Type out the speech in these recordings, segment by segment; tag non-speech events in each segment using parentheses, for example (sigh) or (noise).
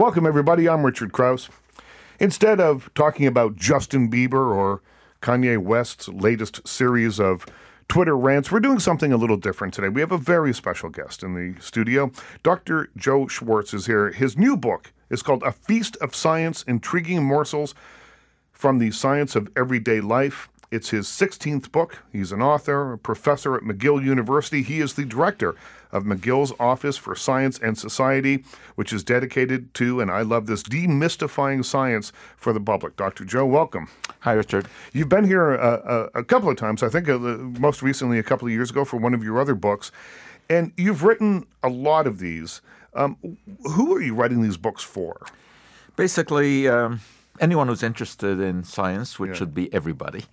Welcome, everybody. I'm Richard Crouse. Instead of talking about Justin Bieber or Kanye West's latest series of Twitter rants, we're doing something a little different today. We have a very special guest in the studio. Dr. Joe Schwarcz is here. His new book is called A Feast of Science Intriguing Morsels from the Science of Everyday Life. It's his 16th book. He's an author, a professor at McGill University. He is the director of McGill's Office for Science and Society, which is dedicated to, and I love this, demystifying science for the public. Dr. Joe, welcome. Hi, Richard. You've been here a, a, a couple of times, I think uh, most recently a couple of years ago for one of your other books, and you've written a lot of these. Um, who are you writing these books for? Basically, um, anyone who's interested in science, which yeah. should be everybody.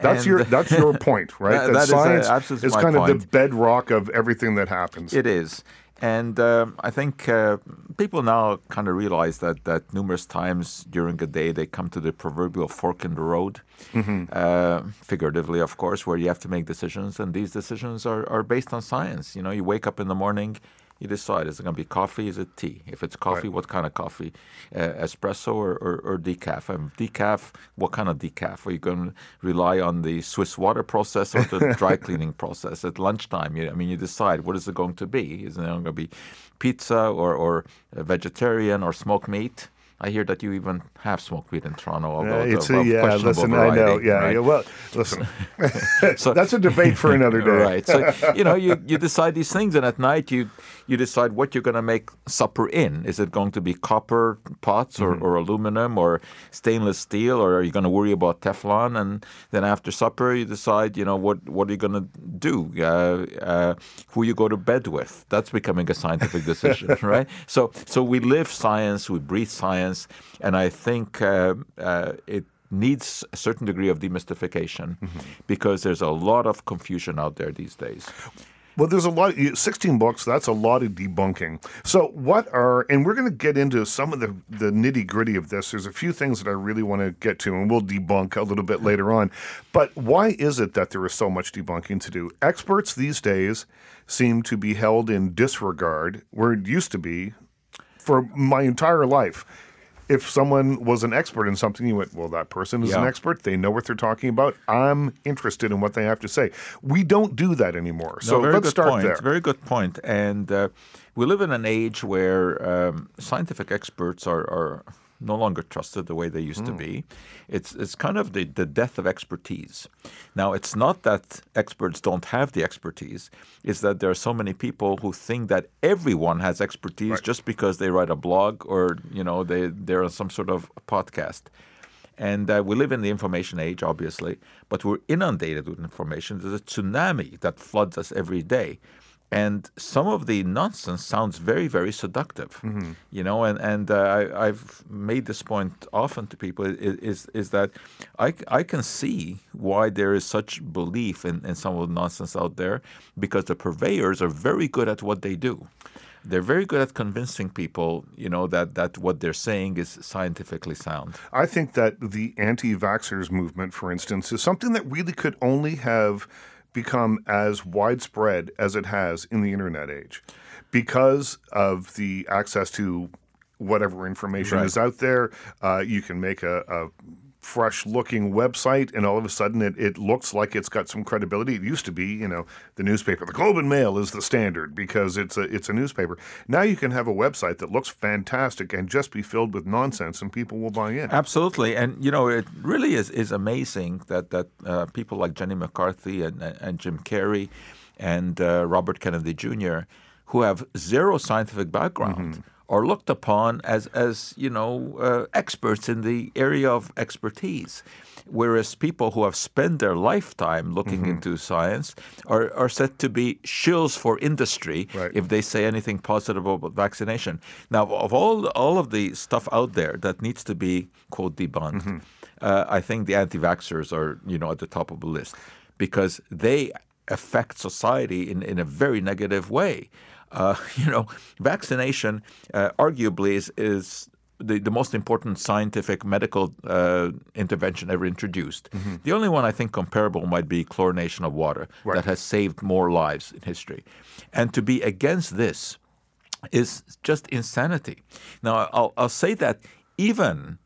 That's and your that's your point, (laughs) right? that, that science is, a, is kind point. of the bedrock of everything that happens. It is. And uh, I think uh, people now kind of realize that that numerous times during a day they come to the proverbial fork in the road, mm-hmm. uh, figuratively, of course, where you have to make decisions, and these decisions are, are based on science. You know, you wake up in the morning, you decide is it going to be coffee is it tea? If it's coffee right. what kind of coffee? Uh, espresso or, or, or decaf? And decaf what kind of decaf? Are you going to rely on the swiss water process or the (laughs) dry cleaning process at lunchtime? You, i mean you decide what is it going to be? Is it going to be pizza or, or vegetarian or smoked meat I hear that you even have smoked weed in Toronto, although yeah, it's, a, yeah, listen, variety, I know, yeah, right? yeah well, (laughs) listen, (laughs) so, (laughs) that's a debate for another day, right? So you know, you, you decide these things, and at night you you decide what you're going to make supper in. Is it going to be copper pots or, mm-hmm. or aluminum or stainless steel, or are you going to worry about Teflon? And then after supper, you decide, you know, what what are you going to do? Uh, uh, who you go to bed with? That's becoming a scientific decision, right? So so we live science, we breathe science, and I think uh, uh it needs a certain degree of demystification mm-hmm. because there's a lot of confusion out there these days. Well, there's a lot, 16 books, that's a lot of debunking. So, what are, and we're going to get into some of the, the nitty gritty of this. There's a few things that I really want to get to, and we'll debunk a little bit later on. But why is it that there is so much debunking to do? Experts these days seem to be held in disregard, where it used to be for my entire life if someone was an expert in something, you went, well, that person is yeah. an expert. They know what they're talking about. I'm interested in what they have to say. We don't do that anymore. So no, let's start point. there. Very good point. And uh, we live in an age where um, scientific experts are, are no longer trusted the way they used mm. to hmm. be. It's it's kind of the, the death of expertise. Now it's not that experts don't have the expertise, it's that there are so many people who think that everyone has expertise right. just because they write a blog or you know they they're on some sort of podcast. And uh, we live in the information age, obviously, but we're inundated with information. There's a tsunami that floods us every day and some of the nonsense sounds very very seductive mm-hmm. you know and and uh, I, have made this point often to people is is, is that I, I can see why there is such belief in, in some of the nonsense out there because the purveyors are very good at what they do they're very good at convincing people, you know, that, that what they're saying is scientifically sound. I think that the anti-vaxxers movement, for instance, is something that really could only have become as widespread as it has in the internet age because of the access to whatever information right. is out there. Uh, you can make a, a fresh looking website and all of a sudden it, it looks like it's got some credibility. It used to be, you know, the newspaper. The Globe and Mail is the standard because it's a it's a newspaper. Now you can have a website that looks fantastic and just be filled with nonsense and people will buy in. Absolutely. And you know, it really is is amazing that that uh, people like Jenny McCarthy and and Jim Carrey and uh, Robert Kennedy Jr. who have zero scientific background. Mm-hmm are looked upon as, as you know, uh, experts in the area of expertise. Whereas people who have spent their lifetime looking mm-hmm. into science are, are said to be shills for industry right. if they say anything positive about vaccination. Now, of all, all of the stuff out there that needs to be, quote, debunked, mm-hmm. uh, I think the anti vaxxers are, you know, at the top of the list because they affect society in, in a very negative way. Uh, (laughs) you know, vaccination uh, arguably is, is the, the most important scientific medical uh, intervention ever introduced. Mm-hmm. The only one I think comparable might be chlorination of water right. that has saved more lives in history. And to be against this is just insanity. Now, I'll, I'll say that even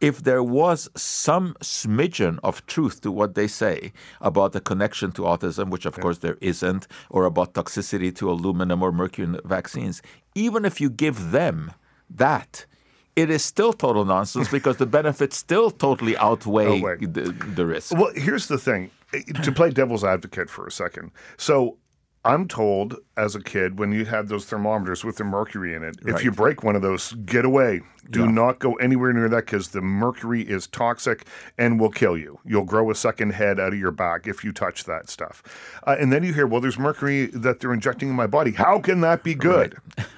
if there was some smidgen of truth to what they say about the connection to autism, which of yeah. course there isn't, or about toxicity to aluminum or mercury in vaccines, even if you give them that, it is still total nonsense because the benefits still totally outweigh oh, the, the risk. Well, here's the thing to play devil's advocate for a second. So I'm told as a kid when you had those thermometers with the mercury in it, right. if you break one of those, get away. Do yeah. not go anywhere near that because the mercury is toxic and will kill you. You'll grow a second head out of your back if you touch that stuff. Uh, and then you hear, well, there's mercury that they're injecting in my body. How can that be good? Right. (laughs)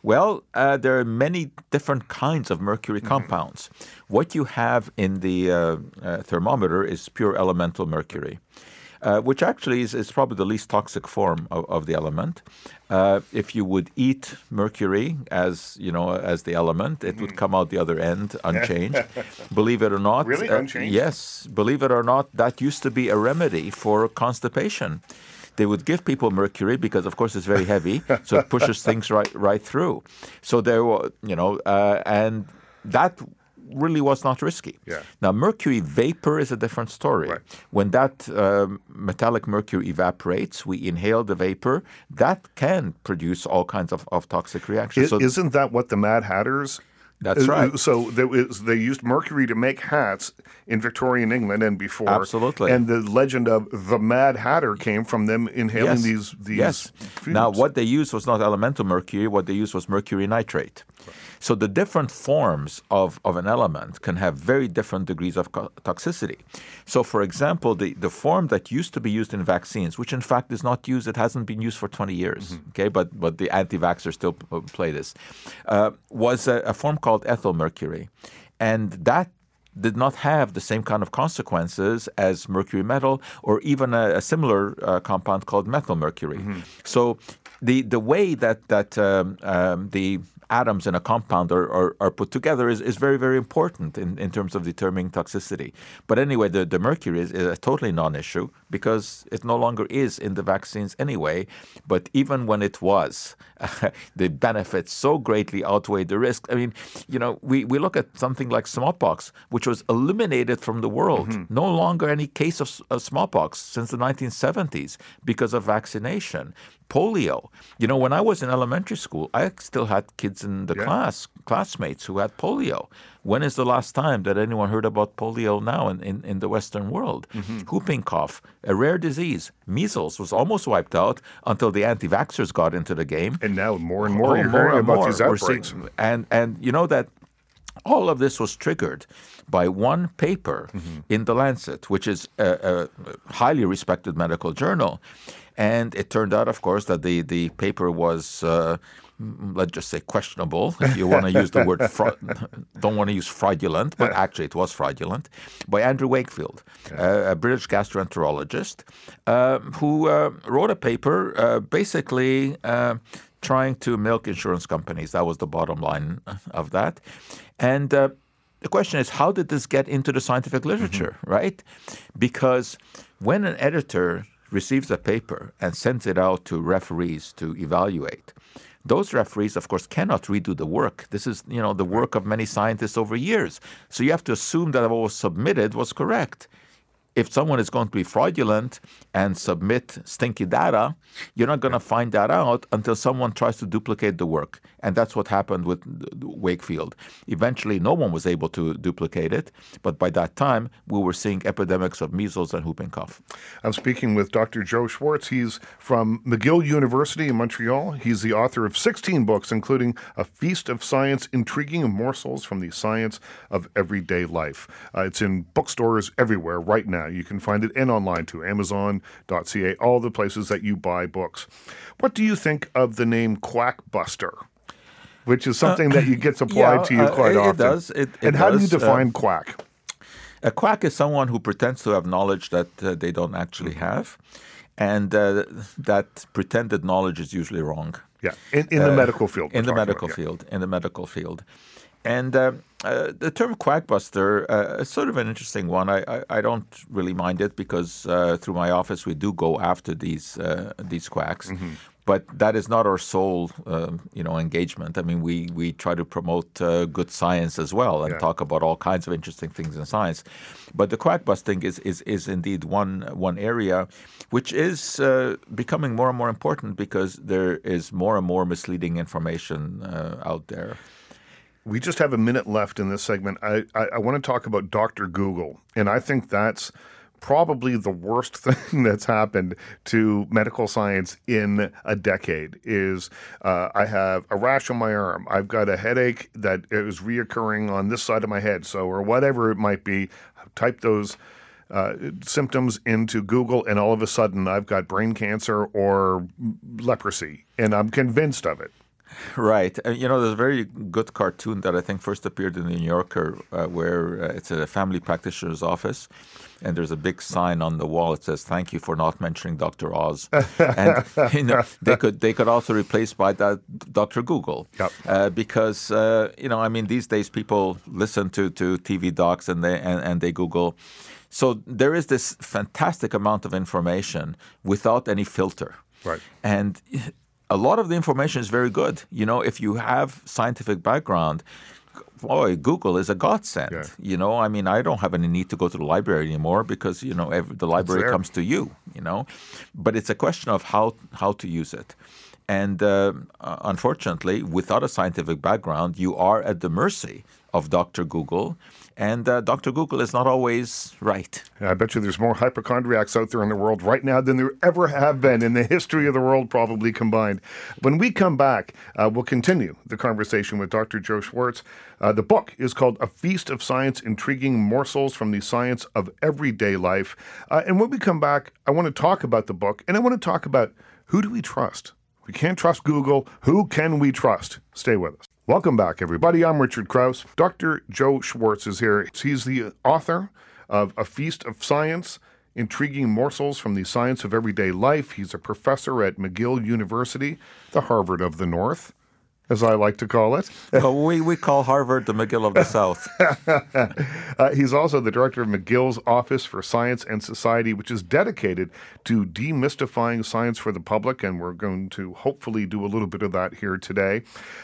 Well, uh, there are many different kinds of mercury mm-hmm. compounds. What you have in the uh, uh, thermometer is pure elemental mercury. Uh, which actually is, is, probably the least toxic form of, of the element. Uh, if you would eat mercury as you know as the element, it mm. would come out the other end unchanged. (laughs) believe it or not, really uh, unchanged. Yes, believe it or not, that used to be a remedy for constipation they would give people mercury because, of course, it's very heavy, so it pushes (laughs) things right right through. So there were, you know, uh, and that really was not risky. Yeah. Now, mercury vapor is a different story. Right. When that um, metallic mercury evaporates, we inhale the vapor. That can produce all kinds of, of toxic reactions. Is, so, isn't that what the Mad Hatters that's uh, right. So they used mercury to make hats in Victorian England and before. Absolutely. And the legend of the Mad Hatter came from them inhaling yes. these these. Yes. Fumes. Now, what they used was not elemental mercury. What they used was mercury nitrate. Right. So the different forms of, of an element can have very different degrees of co- toxicity. So, for example, the, the form that used to be used in vaccines, which in fact is not used, it hasn't been used for 20 years, mm-hmm. okay, but, but the anti vaxxers still uh, play this, uh, was a, a form called ethyl mercury. And that did not have the same kind of consequences as mercury metal or even a, a similar uh, compound called methyl mercury. Mm-hmm. So the the way that that um, um, the atoms in a compound are, are, are, put together is, is very, very important in, in terms of determining toxicity. But anyway, the, the mercury is, is a totally non issue because it no longer is in the vaccines anyway. But even when it was, (laughs) the benefits so greatly outweigh the risk. I mean, you know, we, we look at something like smallpox, which was eliminated from the world. Mm-hmm. No longer any case of, of smallpox since the 1970s because of vaccination polio. You know, when I was in elementary school, I still had kids in the yeah. class, classmates who had polio. When is the last time that anyone heard about polio now in, in, in the Western world? Mm-hmm. Whooping cough, a rare disease. Measles was almost wiped out until the anti vaxxers got into the game. And now more and more oh, you're more hearing about more. these outbreaks. Seeing, and, and you know that all of this was triggered by one paper mm-hmm. in The Lancet, which is a, a highly respected medical journal. And it turned out, of course, that the, the paper was, uh, let's just say, questionable. If you want to use the word, fra- (laughs) don't want to use fraudulent, but actually it was fraudulent, by Andrew Wakefield, uh, a British gastroenterologist, uh, who uh, wrote a paper uh, basically uh, trying to milk insurance companies. That was the bottom line of that. And the question is, how did this get into the scientific literature, mm-hmm. right? Because when an editor receives a paper and sends it out to referees to evaluate. Those referees, of course, cannot redo the work. This is, you know, the work of many scientists over years. So you have to assume that what was submitted was correct if someone is going to be fraudulent and submit stinky data, you're not going to find that out until someone tries to duplicate the work. And that's what happened with Wakefield. Eventually, no one was able to duplicate it, but by that time, we were seeing epidemics of measles and whooping cough. I'm speaking with Dr. Joe Schwarcz. He's from McGill University in Montreal. He's the author of 16 books, including A Feast of Science Intriguing Morsels from the Science of Everyday Life. Uh, it's in bookstores everywhere right now. You can find it and online too, Amazon.ca, all the places that you buy books. What do you think of the name Quackbuster? Which is something uh, that you gets applied yeah, to you uh, quite uh, it, often. It does. It, it and how does. do you define uh, quack? A quack is someone who pretends to have knowledge that uh, they don't actually have, and uh, that pretended knowledge is usually wrong. Yeah, in, in the medical field. In the medical about, field. In the medical field. And uh, the term quackbuster uh, is sort of an interesting one. I, I, I don't really mind it because uh, through my office we do go after these uh, these quacks. Mm-hmm. but that is not our sole, um, you know, engagement. I mean, we we try to promote uh, good science as well and Yeah. talk about all kinds of interesting things in science. But the quack busting is is is indeed one one area which is uh, becoming more and more important because there is more and more misleading information uh, out there. We just have a minute left in this segment. I, I, I want to talk about Dr. Google, and I think that's probably the worst (laughs) thing that's happened to medical science in a decade is uh, I have a rash on my arm. I've got a headache that is reoccurring on this side of my head. So, or whatever it might be, type those uh, symptoms into Google, and all of a sudden I've got brain cancer or leprosy, and I'm convinced of it. Right. Uh, you know, there's a very good cartoon that I think first appeared in the New Yorker uh, where uh, it's a family practitioner's office. And there's a big sign on the wall that says "Thank you for not mentioning Dr. Oz." (laughs) and you know, they could they could also replace by that Dr. Google, Yep. uh, because uh, you know I mean these days people listen to, to TV docs and they and, and they Google, so there is this fantastic amount of information without any filter, Right. and a lot of the information is very good. You know, if you have scientific background, boy, Google is a godsend. Yeah. You know, I mean, I don't have any need to go to the library anymore because you know ev the library comes to you. You know, but it's a question of how how to use it. And uh, uh, unfortunately, without a scientific background, you are at the mercy of Dr. Google, and uh, Dr. Google is not always right. I bet you there's more hypochondriacs out there in the world right now than there ever have been in the history of the world, probably combined. When we come back, uh, we'll continue the conversation with Dr. Joe Schwarcz. Uh, the book is called A Feast of Science Intriguing Morsels from the Science of Everyday Life. Uh, and when we come back, I want to talk about the book and I want to talk about who do we trust? We can't trust Google. Who can we trust? Stay with us. Welcome back, everybody. I'm Richard Crouse. Dr. Joe Schwarcz is here. He's the author of A Feast of Science Intriguing Morsels from the Science of Everyday Life. He's a professor at McGill University, the Harvard of the North, as I like to call it. (laughs) Well, we, we call Harvard the McGill of the South. (laughs) Uh, he's also the director of McGill's Office for Science and Society, which is dedicated to demystifying science for the public, and we're going to hopefully do a little bit of that here today.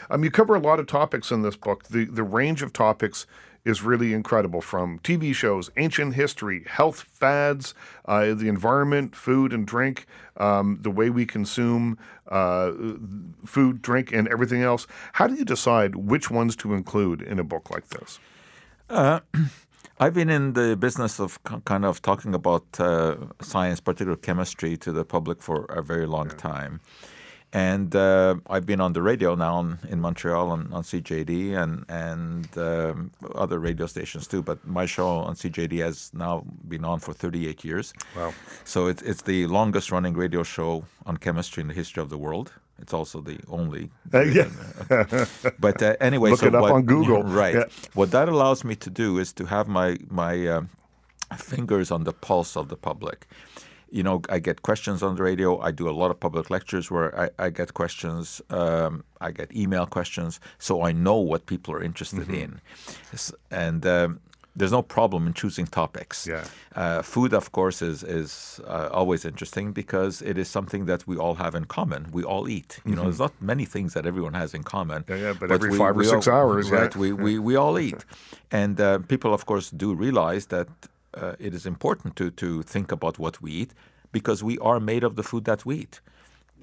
Um, you cover a lot of topics in this book. The the range of topics is really incredible from TV shows, ancient history, health fads, uh, the environment, food and drink, um, the way we consume uh, food, drink, and everything else. How do you decide which ones to include in a book like this? (clears throat) I've been in the business of kind of talking about uh, science, particularly chemistry, to the public for a very long time. And uh, I've been on the radio now in, in Montreal on, on CJAD and and um, other radio stations too. But my show on CJAD has now been on for 38 years. Wow. So it's it's the longest running radio show on chemistry in the history of the world. It's also the only Uh, (laughs) yeah. but uh, anyway, Look so it up what, on Google. (laughs) Right. Yeah. What that allows me to do is to have my my um, fingers on the pulse of the public. You know, I get questions on the radio. I do a lot of public lectures where I, I get questions. Um, I get email questions, so I know what people are interested Mm-hmm. in, and. Um, there's no problem in choosing topics. Yeah. Uh, food, of course, is is uh, always interesting because it is something that we all have in common. We all eat. You know, there's not many things that everyone has in common. Mm-hmm. Yeah, yeah, but every five or six hours, (laughs) yeah. right? We, we we all eat, (laughs) and uh, people, of course, do realize that uh, it is important to to think about what we eat because we are made of the food that we eat.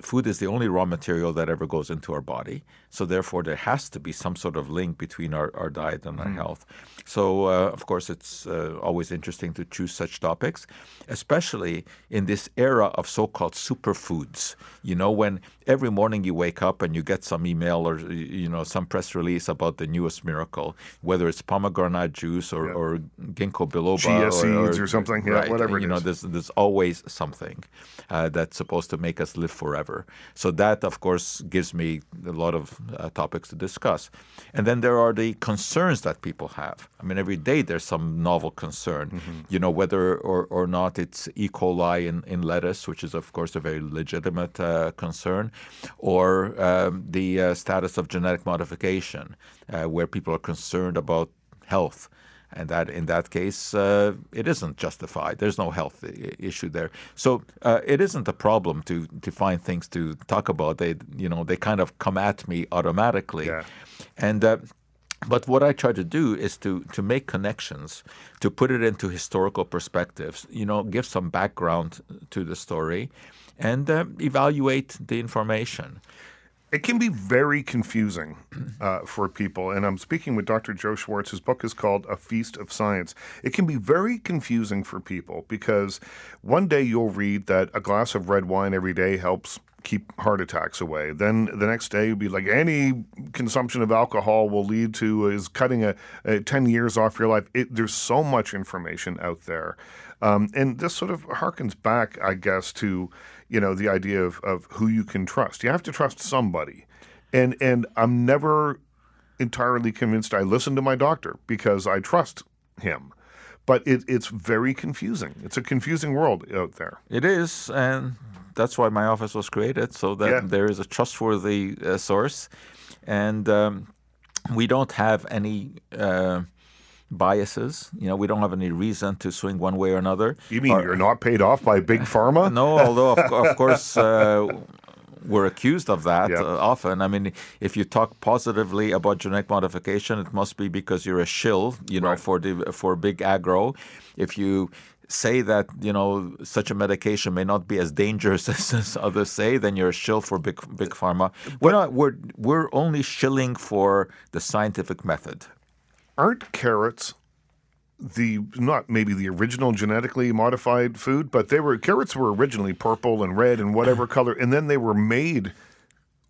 Food is the only raw material that ever goes into our body, so therefore there has to be some sort of link between our, our diet and our health. So, uh, of course, it's uh, always interesting to choose such topics, especially in this era of so called superfoods. You know, when every morning you wake up and you get some email or, you know, some press release about the newest miracle, whether it's pomegranate juice or, or ginkgo biloba Chia or, seeds or something, yeah, right, whatever it You know, is. there's, there's always something uh, that's supposed to make us live forever. So that, of course, gives me a lot of uh, topics to discuss. And then there are the concerns that people have. I mean, every day there's some novel concern. Mm-hmm. You know, whether or, or not it's E. coli in, in lettuce, which is, of course, a very legitimate uh, concern, or um, the uh, status of genetic modification, uh, where people are concerned about health. and that in that case uh, it isn't justified. There's no health I- issue there, so uh, it isn't a problem to to find things to talk about. They you know they kind of come at me automatically, Yeah. and. Uh, but what I try to do is to to make connections, to put it into historical perspectives. You know, give some background to the story, and uh, evaluate the information. It can be very confusing uh, for people. And I'm speaking with Dr. Joe Schwarcz. His book is called A Feast of Science. It can be very confusing for people because one day you'll read that a glass of red wine every day helps keep heart attacks away. Then the next day you'll be like, any consumption of alcohol will lead to is cutting a, a 10 years off your life. It, there's so much information out there. Um, and this sort of harkens back, I guess, to you know the idea of, of who you can trust. You have to trust somebody, and and I'm never entirely convinced. I listen to my doctor because I trust him, but it, it's very confusing. It's a confusing world out there. It is, and that's why my office was created, so that Yeah. there is a trustworthy uh, source, and um, we don't have any. Uh, biases you know we don't have any reason to swing one way or another You mean Or- you're not paid off by big pharma? (laughs) No, although of, of course uh, we're accused of that Yeah. uh, often. I mean, if you talk positively about genetic modification, it must be because you're a shill, you know, Right. for the for big agro. If you say that you know such a medication may not be as dangerous (laughs) as, as others say, then you're a shill for big big pharma. We're not. We're we're only shilling for the scientific method. Aren't carrots the not maybe the original genetically modified food, but they were carrots were originally purple and red and whatever (clears throat) color, and then they were made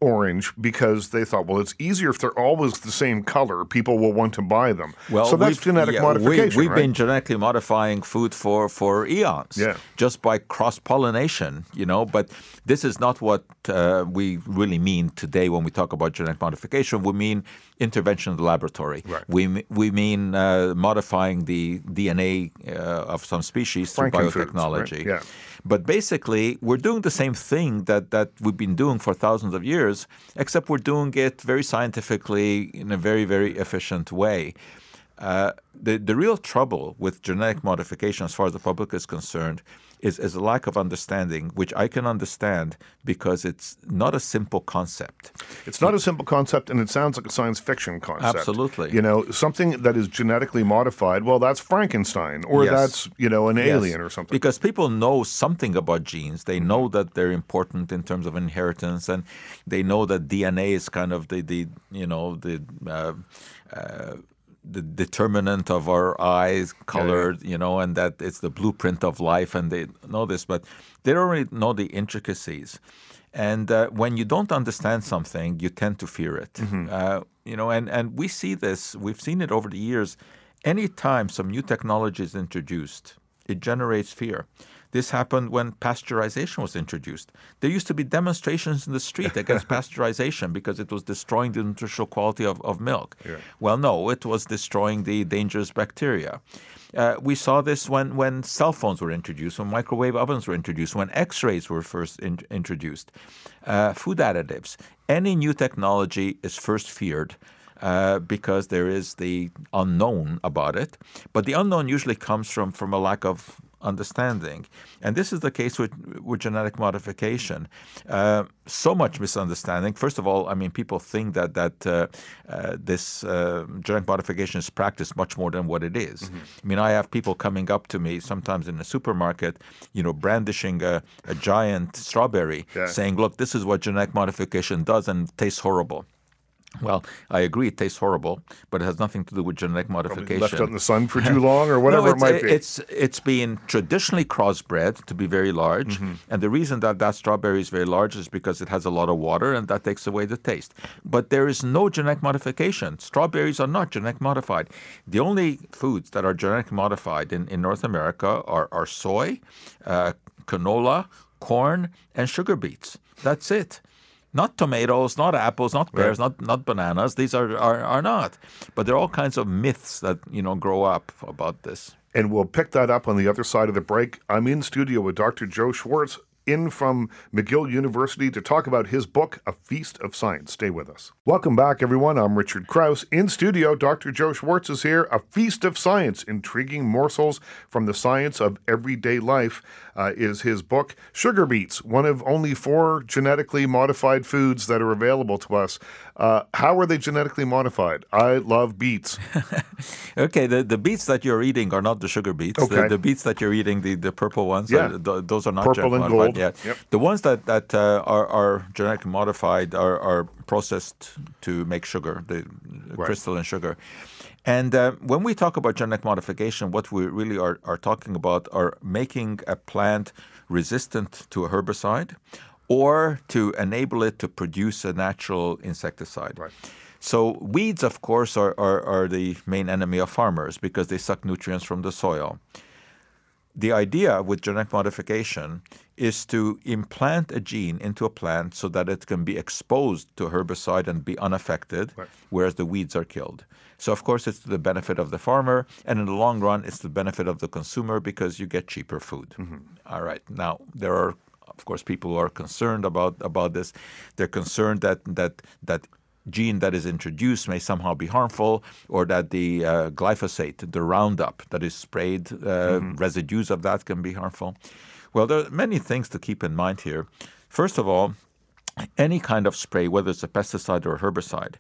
orange because they thought, well, it's easier if they're always the same color. People will want to buy them. Well, so that's genetic yeah, modification, We, have right? been genetically modifying food for, for eons, Yeah. just by cross pollination, you know. But this is not what uh, we really mean today when we talk about genetic modification. We mean intervention in the laboratory. Right. We we mean uh, modifying the DNA uh, of some species through Frankenfoods, right? biotechnology. Yeah. But basically, we're doing the same thing that, that we've been doing for thousands of years, except we're doing it very scientifically in a very, very efficient way. Uh, the, the real trouble with genetic modification, as far as the public is concerned, is, is a lack of understanding, which I can understand because it's not a simple concept. It's not a simple concept, and it sounds like a science fiction concept. Absolutely. You know, something that is genetically modified. Well, that's Frankenstein, or Yes. that's you know an alien or something. Because people know something about genes. They know that they're important in terms of inheritance, and they know that DNA is kind of the, the you know the uh, uh, the determinant of our eyes color, you know, and that it's the blueprint of life, and they know this, but they don't really know the intricacies. And uh, when you don't understand something, you tend to fear it. Uh, you know, and, and we see this, we've seen it over the years. Anytime some new technology is introduced, it generates fear. This happened when pasteurization was introduced. There used to be demonstrations in the street against (laughs) pasteurization because it was destroying the nutritional quality of, of milk. Well, no, it was destroying the dangerous bacteria. Uh, we saw this when, when cell phones were introduced, when microwave ovens were introduced, when x rays were first in, introduced. Uh, food additives. Any new technology is first feared uh, because there is the unknown about it. But the unknown usually comes from, from a lack of understanding. And this is the case with, with genetic modification. Uh, so much misunderstanding. First of all, I mean, people think that, that uh, uh, this uh, genetic modification is practiced much more than what it is. I mean, I have people coming up to me sometimes in the supermarket, you know, brandishing a, a giant strawberry, Yeah. saying, look, this is what genetic modification does and tastes horrible. Well, I agree it tastes horrible, but it has nothing to do with genetic modification. Left out in the sun for (laughs) too long, or whatever no, it might be. It's it's been traditionally crossbred to be very large, Mm-hmm. and the reason that that strawberry is very large is because it has a lot of water, and that takes away the taste. But there is no genetic modification. Strawberries are not genetic modified. The only foods that are genetically modified in, in North America are, are soy, uh, canola, corn, and sugar beets. That's it. Not tomatoes, not apples, not pears, not not bananas. These are, are are not. But there are all kinds of myths that you know grow up about this. and we'll pick that up on the other side of the break. I'm in studio with Dr. Joe Schwarcz, in from McGill University to talk about his book, A Feast of Science. Stay with us. Welcome back, everyone. I'm Richard Crouse. In studio, Dr. Joe Schwarcz is here. A Feast of Science, intriguing morsels from the science of everyday life, uh, is his book. Sugar beets, one of only four genetically modified foods that are available to us. Uh, how are they genetically modified? I love beets. (laughs) okay, the, the beets that you're eating are not the sugar beets. Okay. The, the beets that you're eating, the, the purple ones, Yeah. are, th- those are not Purple genetically and modified. gold. Yeah. Yep. The ones that, that uh, are, are genetically modified are, are processed to make sugar, the crystalline sugar. And uh, when we talk about genetic modification, what we really are, are talking about are making a plant resistant to a herbicide or to enable it to produce a natural insecticide. Right. So weeds, of course, are, are, are the main enemy of farmers because they suck nutrients from the soil. The idea with genetic modification is to implant a gene into a plant so that it can be exposed to herbicide and be unaffected, Right. whereas the weeds are killed. So, of course, it's to the benefit of the farmer, and in the long run, it's to the benefit of the consumer because you get cheaper food. All right. Now, there are, of course, people who are concerned about, about this. They're concerned that, that, that gene that is introduced may somehow be harmful, or that the uh, glyphosate, the Roundup that is sprayed, uh, residues of that can be harmful. Well, there are many things to keep in mind here. First of all, any kind of spray, whether it's a pesticide or a herbicide,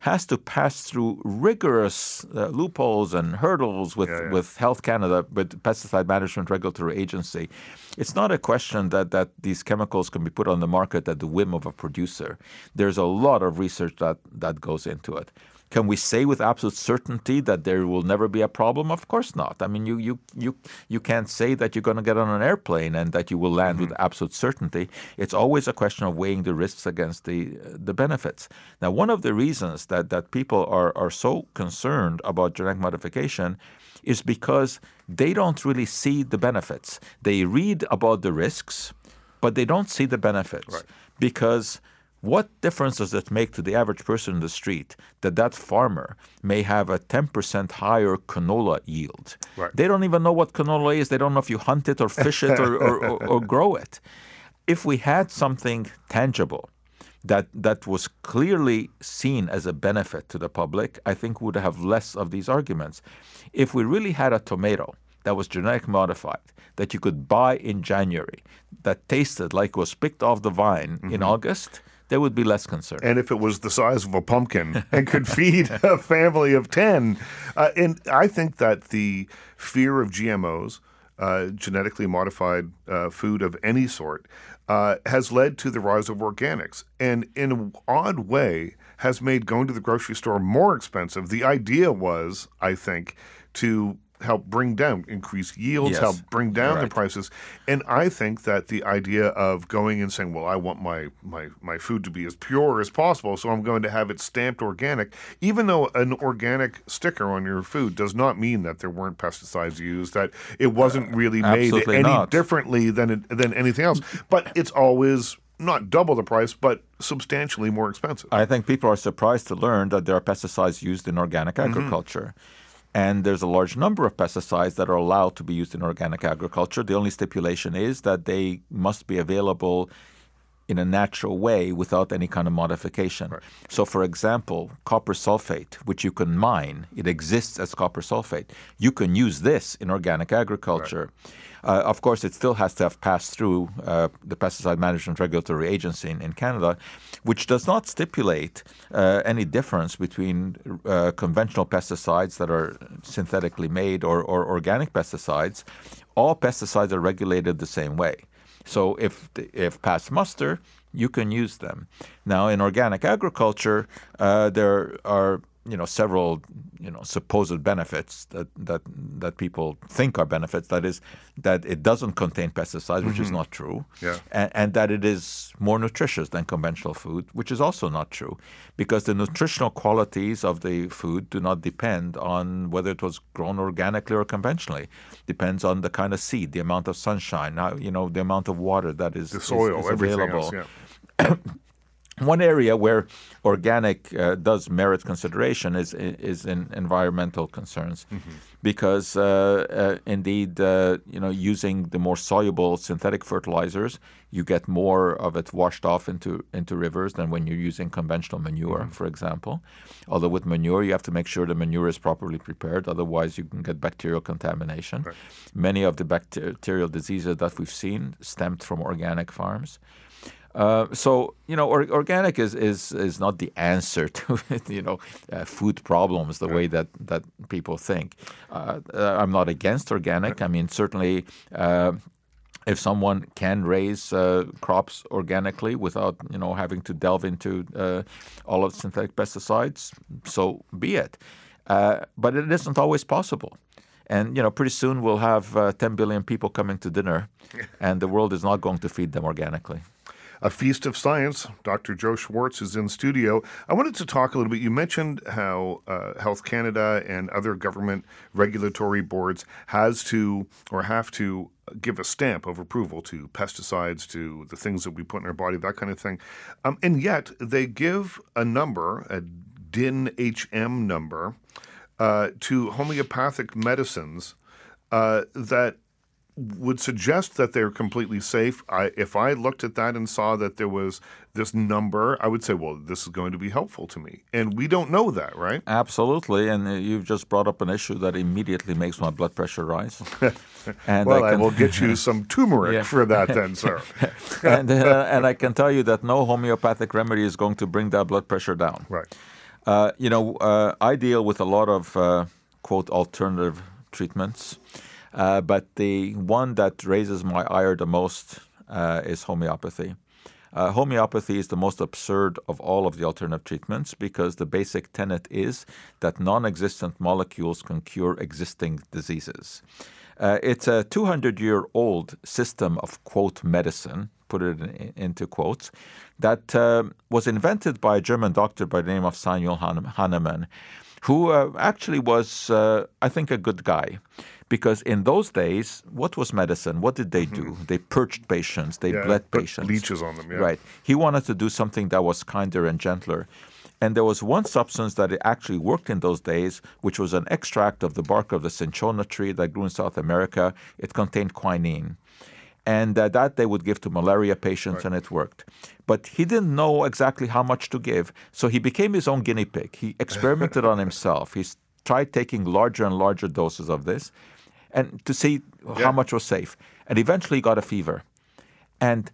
has to pass through rigorous uh, loopholes and hurdles with, Yeah, yeah. with Health Canada, with Pesticide Management Regulatory Agency. It's not a question that, that these chemicals can be put on the market at the whim of a producer. There's a lot of research that, that goes into it. Can we say with absolute certainty that there will never be a problem? Of course not. I mean, you you you you can't say that you're going to get on an airplane and that you will land with mm-hmm. absolute certainty. It's always a question of weighing the risks against the the benefits. Now, one of the reasons that that people are are so concerned about genetic modification is because they don't really see the benefits. They read about the risks, but they don't see the benefits because what difference does it make to the average person in the street that that farmer may have a 10% higher canola yield? Right. They don't even know what canola is. They don't know if you hunt it or fish it or, or, or, or (laughs) grow it. If we had something tangible that, that was clearly seen as a benefit to the public, I think we would have less of these arguments. If we really had a tomato that was genetic modified, that you could buy in January, that tasted like it was picked off the vine in mm-hmm. August, there would be less concern. and if it was the size of a pumpkin and could feed (laughs) a family of 10. Uh, and I think that the fear of GMOs, uh, genetically modified uh, food of any sort, uh, has led to the rise of organics. And in an odd way, has made going to the grocery store more expensive. The idea was, I think, to help bring down, increase yields, Yes. help bring down the prices. And I think that the idea of going and saying, "Well, I want my my my food to be as pure as possible, so I'm going to have it stamped organic," even though an organic sticker on your food does not mean that there weren't pesticides used, that it wasn't uh, really made any not. differently than it, than anything else. But it's always not double the price, but substantially more expensive. I think people are surprised to learn that there are pesticides used in organic mm-hmm. agriculture. And there's a large number of pesticides that are allowed to be used in organic agriculture. The only stipulation is that they must be available in a natural way without any kind of modification. So, for example, copper sulfate, which you can mine, it exists as copper sulfate. You can use this in organic agriculture. Uh, of course, it still has to have passed through uh, the Pesticide Management Regulatory Agency in, in Canada, which does not stipulate uh, any difference between uh, conventional pesticides that are synthetically made or, or organic pesticides. All pesticides are regulated the same way. So if if passed muster, you can use them. Now in organic agriculture, uh, there are you know several you know supposed benefits that that that people think are benefits. That is that it doesn't contain pesticides, which is mm-hmm. not true, Yeah. and, and that it is more nutritious than conventional food, which is also not true, because the nutritional qualities of the food do not depend on whether it was grown organically or conventionally. Depends on the kind of seed, the amount of sunshine, how, you know, the amount of water that is The soil, is, is available. else. Yeah. (coughs) One area where organic uh, does merit consideration is is in environmental concerns, mm-hmm. because uh, uh, indeed, uh, you know, using the more soluble synthetic fertilizers, you get more of it washed off into into rivers than when you're using conventional manure, mm-hmm. for example. Although with manure, you have to make sure the manure is properly prepared, otherwise you can get bacterial contamination. Right. Many of the bacterial diseases that we've seen stemmed from organic farms. Uh, so you know, or, organic is, is is not the answer (laughs) to you know uh, food problems the right. way that that people think. Uh, uh I'm not against organic. I mean, certainly. Uh, if someone can raise crops organically without, you know, having to delve into all of the synthetic pesticides, so be it. but it isn't always possible. And you know, pretty soon we'll have uh, 10 billion people coming to dinner, (laughs) and the world is not going to feed them organically a feast of science. Dr. Joe Schwarcz is in studio. I wanted to talk a little bit. You mentioned how uh, Health Canada and other government regulatory boards has to or have to give a stamp of approval to pesticides, to the things that we put in our body, that kind of thing. Um, and yet they give a number, a DIN HM number, uh, to homeopathic medicines uh, that would suggest that they're completely safe. I, if I looked at that and saw that there was this number, I would say, well, this is going to be helpful to me. And we don't know that, right? Absolutely. And uh, you've just brought up an issue that immediately makes my blood pressure rise. (laughs) and well, I, can, I, will get you some (laughs) turmeric yeah. for that then, sir. (laughs) and, uh, and I can tell you that no homeopathic remedy is going to bring that blood pressure down. Right. Uh, you know, uh, I deal with a lot of, uh, quote, alternative treatments. Uh, but the one that raises my ire the most uh, is homeopathy. Uh, homeopathy is the most absurd of all of the alternative treatments because the basic tenet is that non existent molecules can cure existing diseases. Uh, it's a 200 year old system of quote medicine, put it in, into quotes, that uh, was invented by a German doctor by the name of Samuel Hahnemann, who uh, actually was, I think, a good guy because in those days, what was medicine? What did they do? Mm-hmm. They purged patients, they yeah, bled patients. Leeches on them, yeah. Right. He wanted to do something that was kinder and gentler. And there was one substance that actually worked in those days, which was an extract of the bark of the cinchona tree that grew in South America. It contained quinine. And uh, that they would give to malaria patients, right. and it worked. But he didn't know exactly how much to give. So he became his own guinea pig. He (laughs) experimented on himself. He tried taking larger and larger doses of this and to see yeah. how much was safe. And eventually he got a fever. And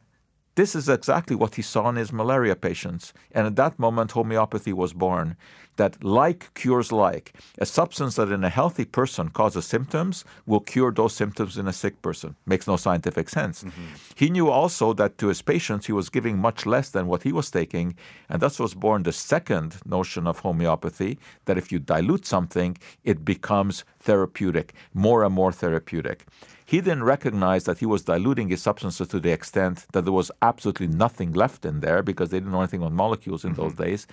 this is exactly what he saw in his malaria patients. And at that moment, homeopathy was born. That like cures like. A substance that in a healthy person causes symptoms will cure those symptoms in a sick person. Makes no scientific sense. Mm-hmm. He knew also that to his patients, he was giving much less than what he was taking. And thus was born the second notion of homeopathy that if you dilute something, it becomes therapeutic, more and more therapeutic. He didn't recognize that he was diluting his substances to the extent that there was absolutely nothing left in there because they didn't know anything on molecules in mm-hmm. those days.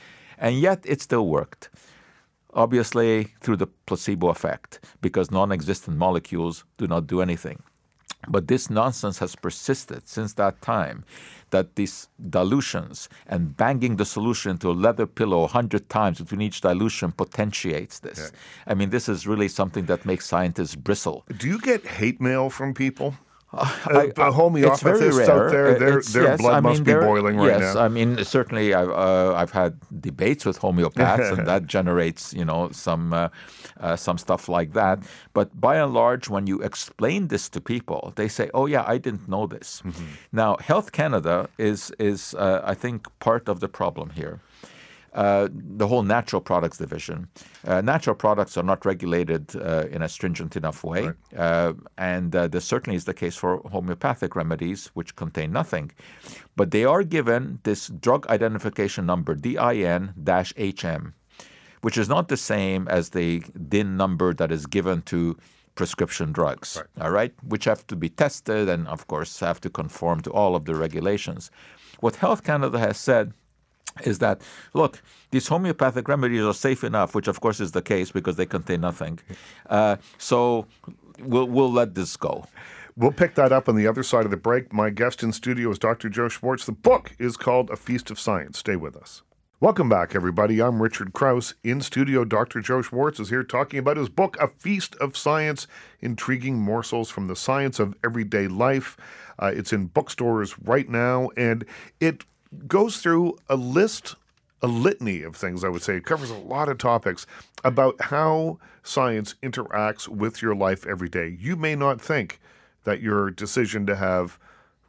And yet it still worked. Obviously, through the placebo effect, because non existent molecules do not do anything. But this nonsense has persisted since that time that these dilutions and banging the solution into a leather pillow 100 times between each dilution potentiates this. Yeah. I mean, this is really something that makes scientists bristle. Do you get hate mail from people? Uh, I, uh, homeopathists out there, their, their yes, blood I mean, must be boiling right yes, now. Yes, I mean certainly I've uh, I've had debates with homeopaths, and (laughs) that generates you know some uh, uh, some stuff like that. But by and large, when you explain this to people, they say, "Oh yeah, I didn't know this." Mm-hmm. Now, Health Canada is is uh, I think part of the problem here uh, the whole natural products division. Uh, natural products are not regulated uh, in a stringent enough way, right. Uh, and uh, this certainly is the case for homeopathic remedies, which contain nothing. But they are given this drug identification number, DIN-HM, which is not the same as the DIN number that is given to prescription drugs, right. all right, which have to be tested and, of course, have to conform to all of the regulations. What Health Canada has said is that look, these homeopathic remedies are safe enough, which of course is the case because they contain nothing. Uh, so we'll we'll let this go. We'll pick that up on the other side of the break. My guest in studio is Dr. Joe Schwarcz. The book is called A Feast of Science. Stay with us. Welcome back, everybody. I'm Richard Crouse. In studio, Dr. Joe Schwarcz is here talking about his book, A Feast of Science Intriguing Morsels from the Science of Everyday Life. Uh, it's in bookstores right now, and it goes through a list, a litany of things, I would say. It covers a lot of topics about how science interacts with your life every day. You may not think that your decision to have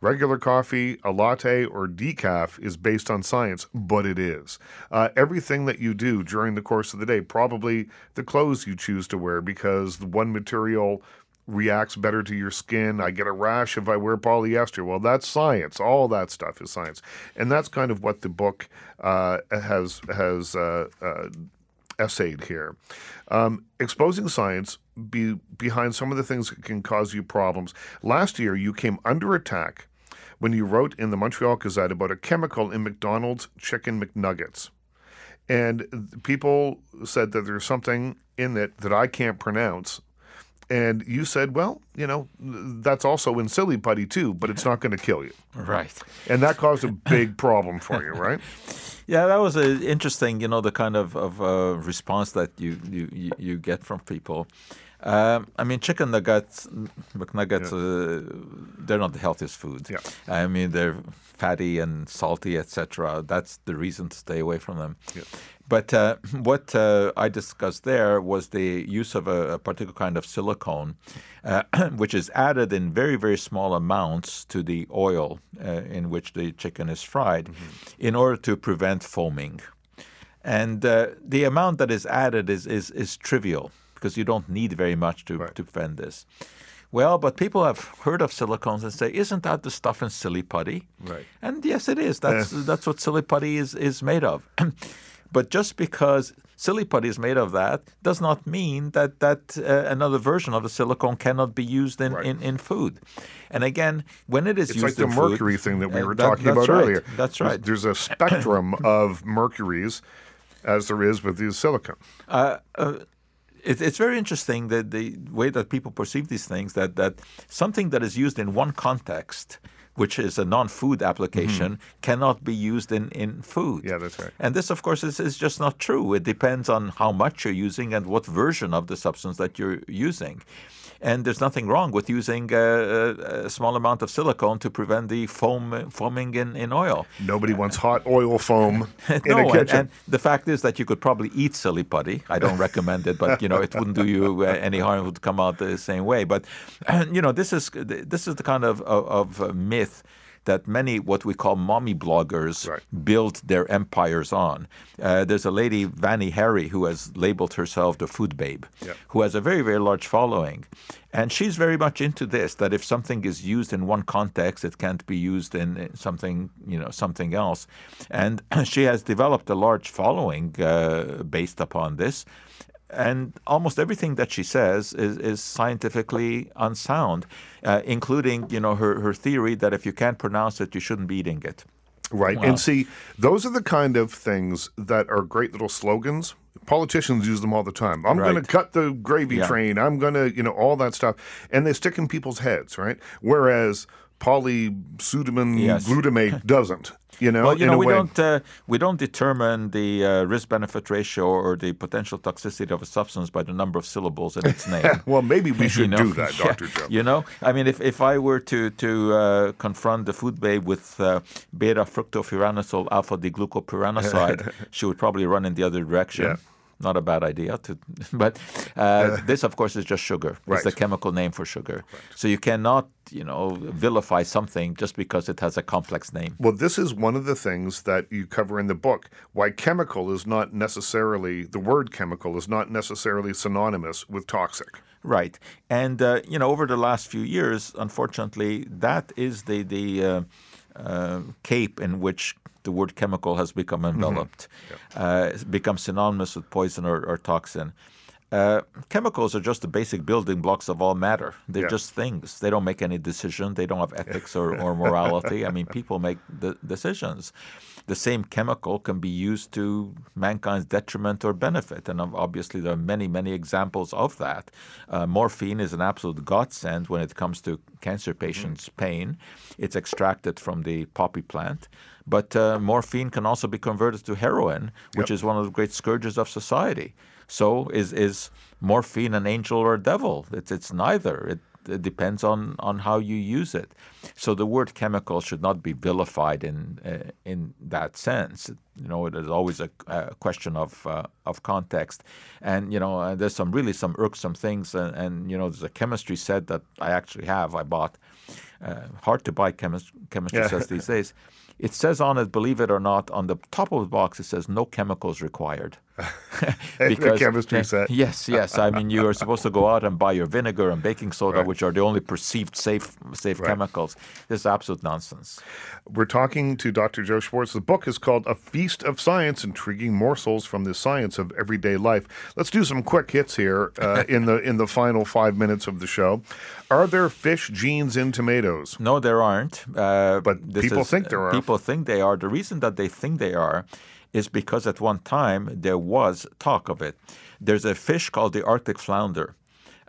regular coffee, a latte, or decaf is based on science, but it is. Uh, everything that you do during the course of the day, probably the clothes you choose to wear, because the one material reacts better to your skin. I get a rash if I wear polyester. Well, that's science. All that stuff is science, and that's kind of what the book uh, has has uh, uh essayed here. Um, exposing science be, behind some of the things that can cause you problems. Last year, you came under attack when you wrote in the Montreal Gazette about a chemical in McDonald's chicken McNuggets. And people said that there's something in it that I can't pronounce. And you said, well, you know, that's also in silly putty too, but it's not going to kill you. Right. And that caused a big problem for you, right? (laughs) Yeah, that was a, interesting, you know, the kind of, of uh, response that you, you, you get from people. Um, I mean, chicken nuggets, McNuggets, yeah. uh, they're not the healthiest food. Yeah. I mean, they're fatty and salty, etc. That's the reason to stay away from them. Yeah. But uh, (laughs) what uh, I discussed there was the use of a, a particular kind of silicone, uh, (clears throat) which is added in very, very small amounts to the oil uh, in which the chicken is fried mm-hmm. in order to prevent foaming. And uh, the amount that is added is, is, is trivial because you don't need very much to, right. to prevent this. Well, but people have heard of silicones and say, "Isn't that the stuff in silly putty?" Right. And yes, it is. That's that's what silly putty is is made of. (clears throat) but just because silly putty is made of that does not mean that that uh, another version of the silicone cannot be used in, right. in, in food. And again, when it is used in food. it's used like the mercury food, thing that we were that, talking about right. earlier. That's right. There's, there's a spectrum (coughs) of mercuries as there is with the silicone. Uh, uh, it, it's very interesting that the way that people perceive these things that that something that is used in one context which is a non-food application, mm-hmm. cannot be used in, in food. Yeah, that's right. And this, of course, is, is just not true. It depends on how much you're using and what version of the substance that you're using. And there's nothing wrong with using a, a small amount of silicone to prevent the foam foaming in, in oil. Nobody wants hot oil foam (laughs) in no, a kitchen. And, and, the fact is that you could probably eat silly putty. I don't recommend it, but you know it wouldn't do you uh, any harm. It would come out the same way. But (clears throat) you know this is this is the kind of of, of myth that many what we call mommy bloggers right. build their empires on. Uh, there's a lady, Vani Hari, who has labeled herself the food babe, who has a very, very large following. And she's very much into this that if something is used in one context, it can't be used in something, you know, something else. And (clears throat) she has developed a large following uh, based upon this and almost everything that she says is, is scientifically unsound, uh, including you know her, her theory that if you can't pronounce it, you shouldn't be eating it. Right, and see, those are the kind of things that are great little slogans. Politicians use them all the time. I'm right. going to cut the gravy yeah. train. I'm going to, you know, all that stuff, and they stick in people's heads, right? Whereas polysudamine yes. glutamate (laughs) doesn't. You know, well, you know, we way. don't uh, we don't determine the uh, risk-benefit ratio or the potential toxicity of a substance by the number of syllables in its (laughs) name. well, maybe we (laughs) should you know? do that, Doctor yeah. Joe. You know, I mean, if, if I were to to uh, confront the food babe with uh, beta fructofuranosyl alpha D-glucopyranoside, she would probably run in the other direction. Yeah not a bad idea. To, (laughs) but uh, this, of course, is just sugar. Right. It's the chemical name for sugar. Right. So you cannot, you know, vilify something just because it has a complex name. Well, this is one of the things that you cover in the book. Why chemical is not necessarily the word chemical is not necessarily synonymous with toxic. Right, and uh, you know, over the last few years, unfortunately, that is the the uh, uh cape in which the word chemical has become mm-hmm. enveloped, mm-hmm. yeah. uh, become synonymous with poison or, or toxin. Uh, chemicals are just the basic building blocks of all matter. They're Yeah. just things. They don't make any decision. They don't have ethics or, or morality. I mean, (laughs) people make the decisions. The same chemical can be used to mankind's detriment or benefit. And obviously, there are many, many examples of that. Uh, morphine is an absolute godsend when it comes to cancer patients' pain. It's extracted from the poppy plant. But uh, morphine can also be converted to heroin, which is one of the great scourges of society. So is is morphine an angel or a devil? It's it's neither. It, it depends on, on how you use it. So the word chemical should not be vilified in uh, in that sense. You know, it is always a, a question of uh, of context. And you know, uh, there's some really some irksome things. And, and you know, there's a chemistry set that I actually have. I bought. Uh, hard to buy chemist, chemistry Yeah. sets these days. It says on it, believe it or not, on the top of the box it says no chemicals required. (laughs) The chemistry (laughs) set. Yes, yes. I mean, you are supposed to go out and buy your vinegar and baking soda, Right. which are the only perceived safe safe Right. chemicals. This is absolute nonsense. We're talking to Dr. Joe Schwarcz. The book is called A Feast of Science Intriguing Morsels from the Science of Everyday Life. Let's do some quick hits here uh, in the in the final five minutes of the show. Are there fish genes in tomatoes? No, there aren't. Uh, But people is- think there are. People think they are. The reason that they think they are is because at one time there was talk of it. There's a fish called the Arctic flounder.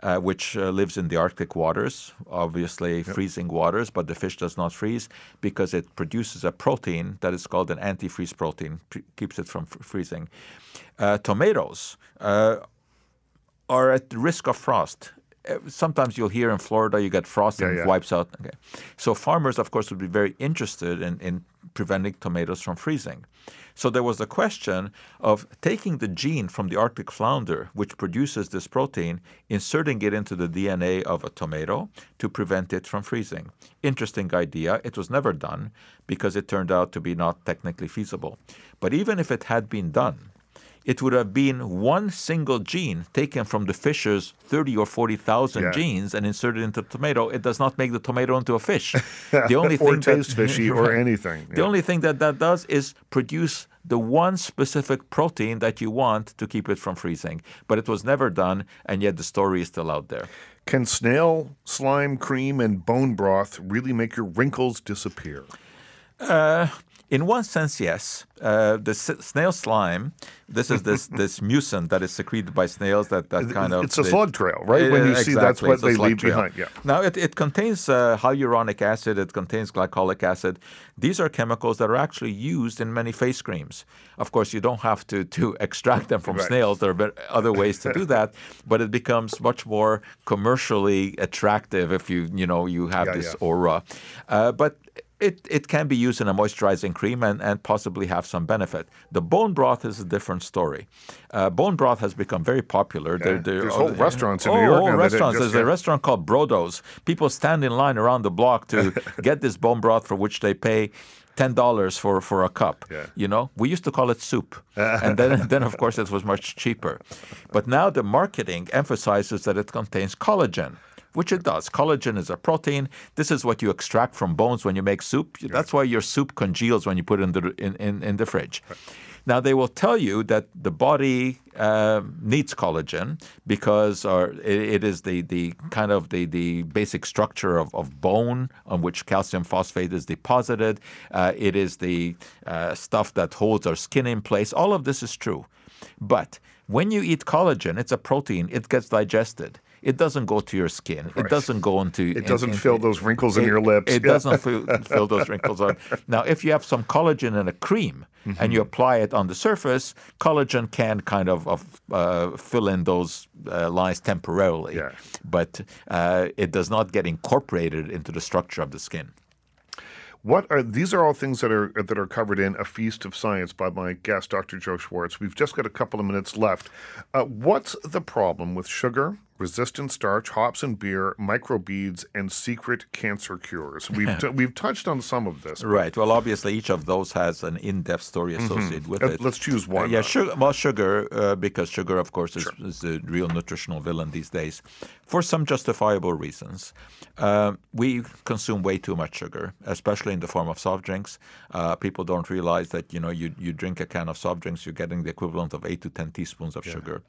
Uh, which uh, lives in the Arctic waters, obviously freezing waters, but the fish does not freeze because it produces a protein that is called an antifreeze protein, pre- keeps it from f- freezing. Uh, tomatoes uh, are at risk of frost. Uh, Sometimes you'll hear in Florida you get frost and Yeah, it yeah. wipes out. Okay. So farmers, of course, would be very interested in, in preventing tomatoes from freezing. So there was the question of taking the gene from the Arctic flounder, which produces this protein, inserting it into the DNA of a tomato to prevent it from freezing. Interesting idea. It was never done because it turned out to be not technically feasible. But even if it had been done, it would have been one single gene taken from the fish's 30 or 40,000 Yeah. genes and inserted into the tomato. It does not make the tomato into a fish. The (laughs) only or thing taste that, fishy (laughs) or Right. anything. The only thing that that does is produce the one specific protein that you want to keep it from freezing. But it was never done, and yet the story is still out there. Can snail slime cream and bone broth really make your wrinkles disappear? Uh, In one sense, yes. Uh, the s- snail slime. This is this (laughs) this mucin that is secreted by snails. That that kind of it's a slug trail, right? when Uh, you see that's what they leave trail. behind. Yeah. Now it, it contains uh, hyaluronic acid. It contains glycolic acid. These are chemicals that are actually used in many face creams. Of course, you don't have to to (laughs) extract them from Right. snails. There are other ways to do (laughs) that, but it becomes much more commercially attractive if you you know you have Yeah, this yeah. aura. Uh, but it, it can be used in a moisturizing cream and, and possibly have some benefit. The bone broth is a different story. Uh, bone broth has become very popular. There- there There's are- whole restaurants in oh, New York whole now restaurants. just- There's yeah. a restaurant called Brodo's. People stand in line around the block to (laughs) get this bone broth for which they pay ten dollars for for a cup. Yeah. You know, we used to call it soup, (laughs) and then then of course it was much cheaper. But now the marketing emphasizes that it contains collagen. Which it does. Collagen is a protein. This is what you extract from bones when you make soup. That's why your soup congeals when you put it in the in, in, in the fridge. Now they will tell you that the body um, needs collagen because or it, it is the, the kind of the, the basic structure of, of bone on which calcium phosphate is deposited. Uh, it is the uh, stuff that holds our skin in place. All of this is true, but when you eat collagen, it's a protein. It gets digested. It doesn't go to your skin. It doesn't go into. It doesn't fill those wrinkles in your lips. It Yeah. doesn't fill, (laughs) fill those wrinkles on. Now, if you have some collagen in a cream Mm-hmm. and you apply it on the surface, collagen can kind of, of uh, fill in those uh, lines temporarily. Yeah. But uh, it does not get incorporated into the structure of the skin. What are these? Are all things that are that are covered in a feast of science by my guest, Dr. Joe Schwarcz. We've just got a couple of minutes left. Uh, what's the problem with sugar, resistant starch, hops and beer, microbeads, and secret cancer cures? (laughs) We've t- we've touched on some of this. Right. Well, obviously, each of those has an in-depth story associated with Uh, it. let's choose Uh, one. yeah, sugar. Well, sugar, uh, because sugar, of course, is, is the real nutritional villain these days, for some justifiable reasons. Uh, we consume way too much sugar, especially in the form of soft drinks. Uh, people don't realize that you know you you drink a can of soft drinks, you're getting the equivalent of eight to ten teaspoons of sugar.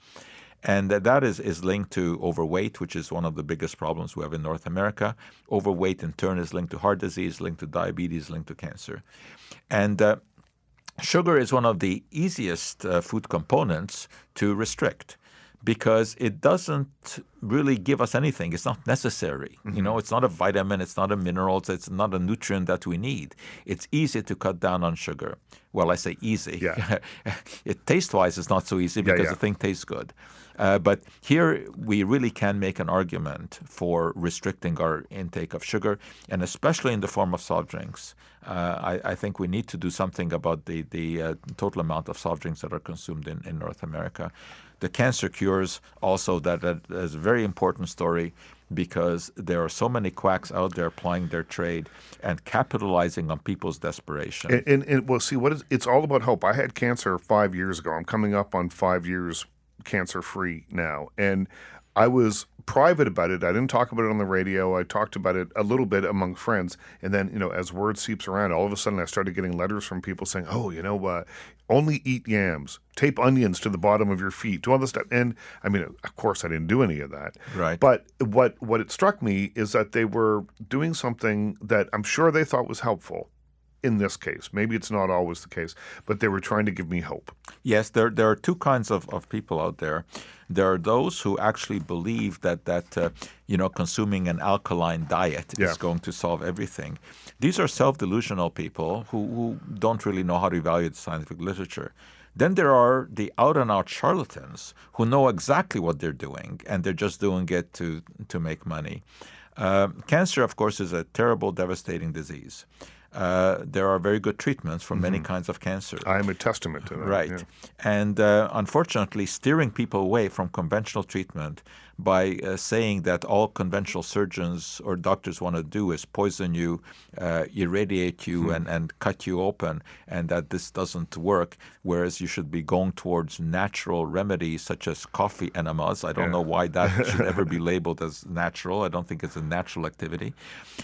And that- is, is linked to overweight, which is one of the biggest problems we have in North America. Overweight, in turn, is linked to heart disease, linked to diabetes, linked to cancer. And uh, Sugar is one of the easiest uh, food components to restrict because it doesn't really give us anything. It's not necessary. You know, it's not a vitamin, it's not a mineral, it's not a nutrient that we need. It's easy to cut down on sugar. Well, I say easy. Yeah. (laughs) it taste wise, it's not so easy because yeah. the thing tastes good. Uh, but here we really can make an argument for restricting our intake of sugar, and especially in the form of soft drinks. Uh, I, I think we need to do something about the, the uh, total amount of soft drinks that are consumed in, in North America. The cancer cures also that, that is a very important story because there are so many quacks out there plying their trade and capitalizing on people's desperation. And, and, and well, see, what is it's all about hope. I had cancer five years ago. I'm coming up on five years cancer free now, and I was private about it. I didn't talk about it on the radio. I talked about it a little bit among friends, and then you know, as word seeps around, all of a sudden I started getting letters from people saying, "Oh, you know, uh, only eat yams, tape onions to the bottom of your feet, do all this stuff." And I mean, of course, I didn't do any of that. Right. But what what it struck me is that they were doing something that I'm sure they thought was helpful. In this case, maybe it's not always the case, but they were trying to give me hope. Yes, there, there are two kinds of, of people out there. There are those who actually believe that that uh, you know consuming an alkaline diet Yeah. is going to solve everything. These are self-delusional people who, who don't really know how to evaluate scientific literature. Then there are the out-and-out charlatans who know exactly what they're doing and they're just doing it to to make money. Uh, cancer, of course, is a terrible, devastating disease. Uh, there are very good treatments for many kinds of cancer. I'm a testament to that. Right. yeah. And uh, unfortunately, steering people away from conventional treatment by uh, saying that all conventional surgeons or doctors want to do is poison you, uh, irradiate you, and, and cut you open, and that this doesn't work, whereas you should be going towards natural remedies such as coffee enemas. I don't know why that (laughs) should ever be labeled as natural. I don't think it's a natural activity.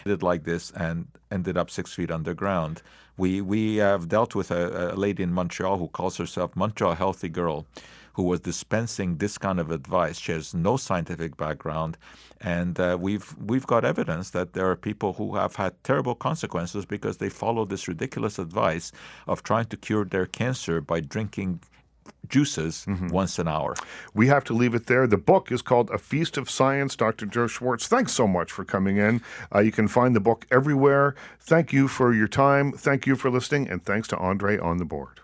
Did like this and ended up six feet underground. We we have dealt with a, a lady in Montreal who calls herself Montreal Healthy Girl, who was dispensing this kind of advice. She has no scientific background, and uh, we've we've got evidence that there are people who have had terrible consequences because they follow this ridiculous advice of trying to cure their cancer by drinking juices once an hour. We have to leave it there. The book is called A Feast of Science. Dr. Joe Schwarcz, thanks so much for coming in. Uh, you can find the book everywhere. Thank you for your time. Thank you for listening. And thanks to Andre on the board.